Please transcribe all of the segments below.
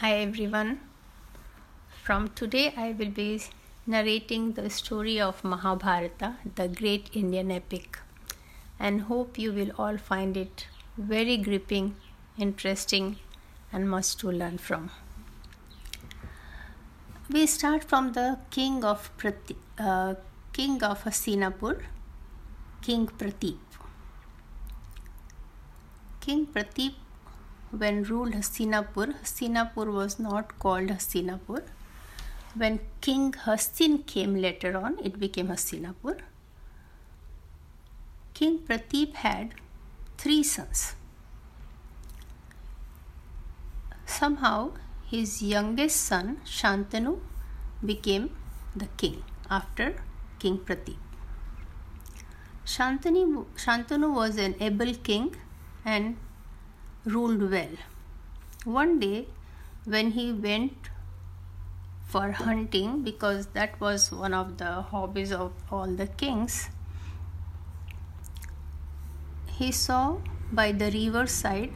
Hi everyone. From today, I will be narrating the story of Mahabharata, the great Indian epic, and hope you will all find it very gripping, interesting, and much to learn from. We start from the king of Prati, uh, king of Hastinapur, King Pratip. King Pratip when ruled Hastinapur, Hastinapur was not called Hastinapur. When King Hastin came later on, it became Hastinapur. King Pratip had three sons. Somehow, his youngest son, Shantanu, became the king after King Pratip. Shantanu, Shantanu was an able king and ruled well. One day, when he went for hunting, because that was one of the hobbies of all the kings, he saw by the river side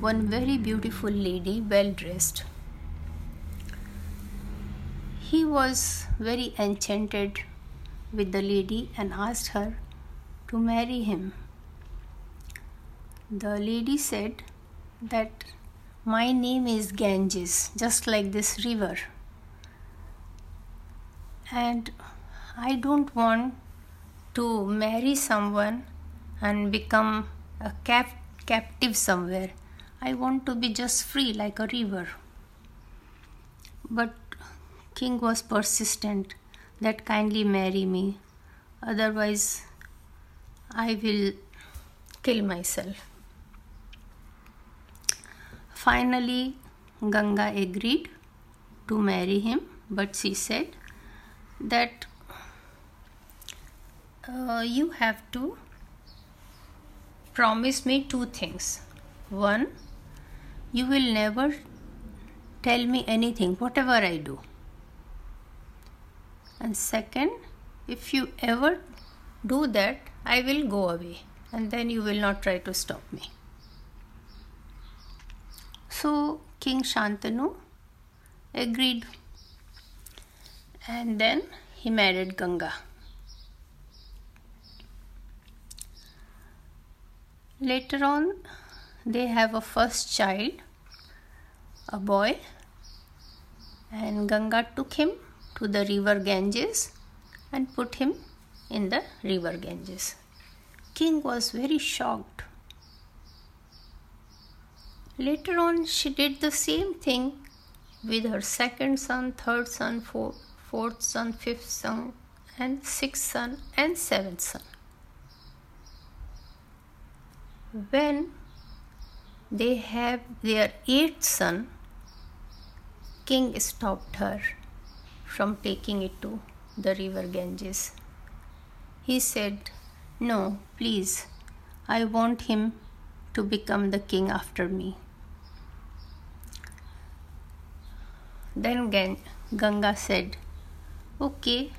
one very beautiful lady, well dressed. He was very enchanted with the lady and asked her to marry him. The lady said, that my name is Ganges, just like this river. And I don't want to marry someone and become a cap- captive somewhere. I want to be just free like a river. But king was persistent that kindly marry me, otherwise, I will kill myself. Finally, Ganga agreed to marry him, but she said that uh, you have to promise me two things. One, you will never tell me anything, whatever I do. And second, if you ever do that, I will go away and then you will not try to stop me. So King Shantanu agreed and then he married Ganga. Later on, they have a first child, a boy, and Ganga took him to the river Ganges and put him in the river Ganges. King was very shocked Later on, she did the same thing with her second son, third son, fourth, fourth son, fifth son, and sixth son, and seventh son. When they have their eighth son, king stopped her from taking it to the river Ganges. He said, No, please, I want him to become the king after me. Then Ganga said, Okay,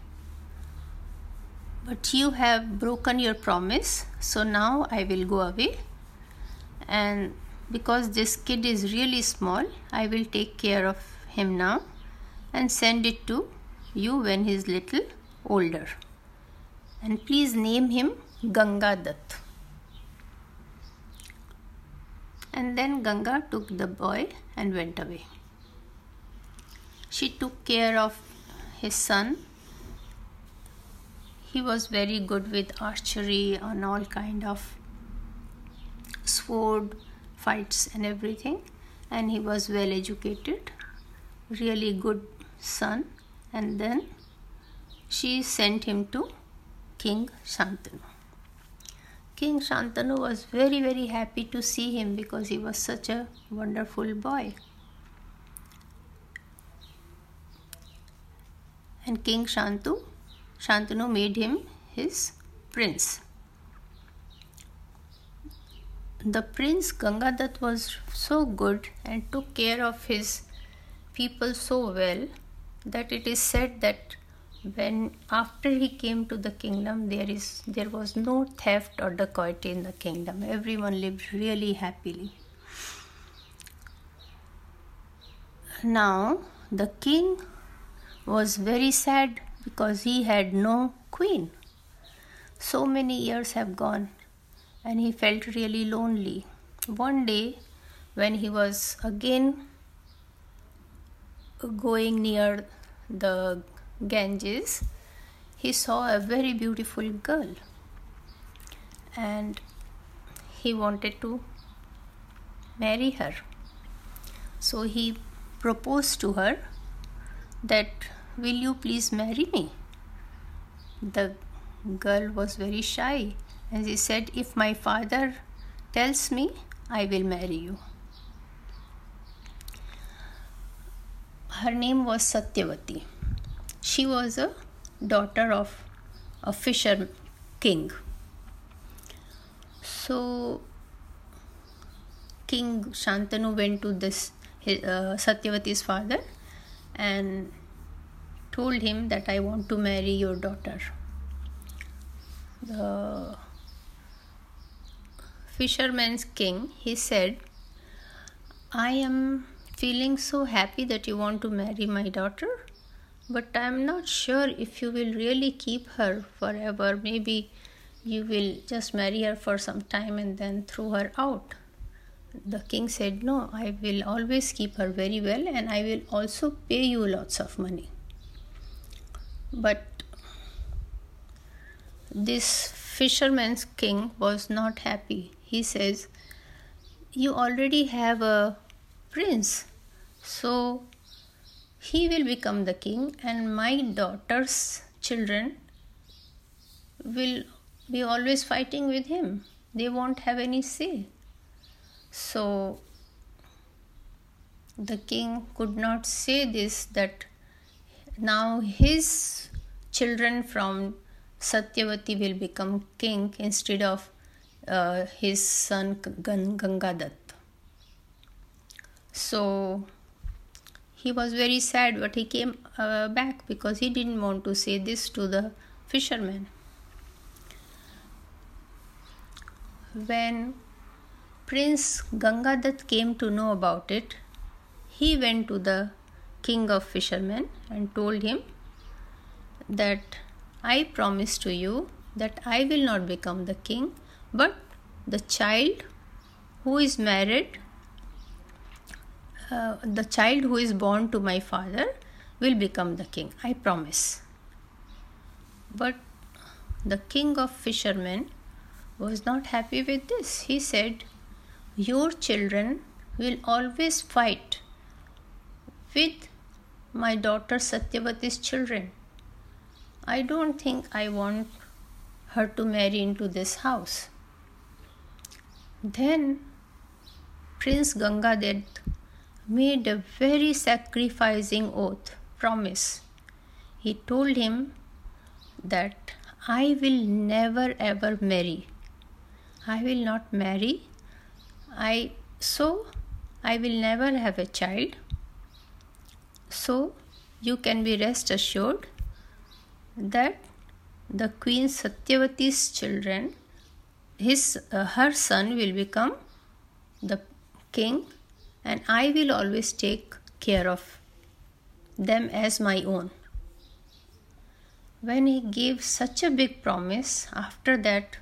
but you have broken your promise, so now I will go away. And because this kid is really small, I will take care of him now and send it to you when he is little older. And please name him Ganga Dutt. And then Ganga took the boy and went away she took care of his son. He was very good with archery and all kind of sword fights and everything. And he was well educated really good son. And then she sent him to king shantanu. King shantanu was very very happy to see him because he was such a wonderful boy and King Shantu, Shantanu made him his prince. The prince Gangadatt was so good and took care of his people so well that it is said that when after he came to the kingdom there is there was no theft or dacoity in the kingdom everyone lived really happily Now the king was very sad because he had no queen. So many years have gone and he felt really lonely. One day, when he was again going near the Ganges, he saw a very beautiful girl and he wanted to marry her. So he proposed to her that, Will you please marry me? The girl was very shy and she said, If my father tells me, I will marry you. Her name was Satyavati. She was a daughter of a fisher king. So King Shantanu went to this uh, Satyavati's father and told him that I want to marry your daughter. The fisherman's king, he said, I am feeling so happy that you want to marry my daughter, but I am not sure if you will really keep her forever. Maybe you will just marry her for some time and then throw her out. The king said, No, I will always keep her very well and I will also pay you lots of money. But this fisherman's king was not happy. He says, You already have a prince, so he will become the king, and my daughter's children will be always fighting with him. They won't have any say. So the king could not say this that now his children from Satyavati will become king instead of uh, his son Gangadatt. So he was very sad, but he came uh, back because he didn't want to say this to the fisherman. When Prince Gangadatt came to know about it, he went to the king of fishermen and told him that I promise to you that I will not become the king, but the child who is married, uh, the child who is born to my father will become the king. I promise. But the king of fishermen was not happy with this. He said, Your children will always fight with my daughter Satyavati's children. I don't think I want her to marry into this house. Then Prince Gangadatt made a very sacrificing oath, promise. He told him that I will never ever marry. I will not marry. I so I will never have a child. So you can be rest assured that the queen Satyavati's children, his uh, her son will become the king, and I will always take care of them as my own. When he gave such a big promise, after that,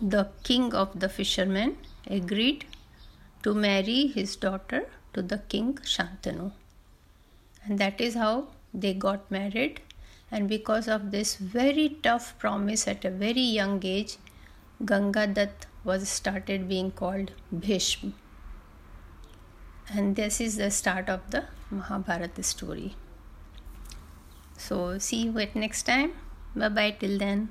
the king of the fishermen agreed to marry his daughter to the king Shantanu. And that is how they got married. And because of this very tough promise at a very young age Gangadatt was started being called Bhishma. And this is the start of the Mahabharata story. So see you at next time. Bye bye till then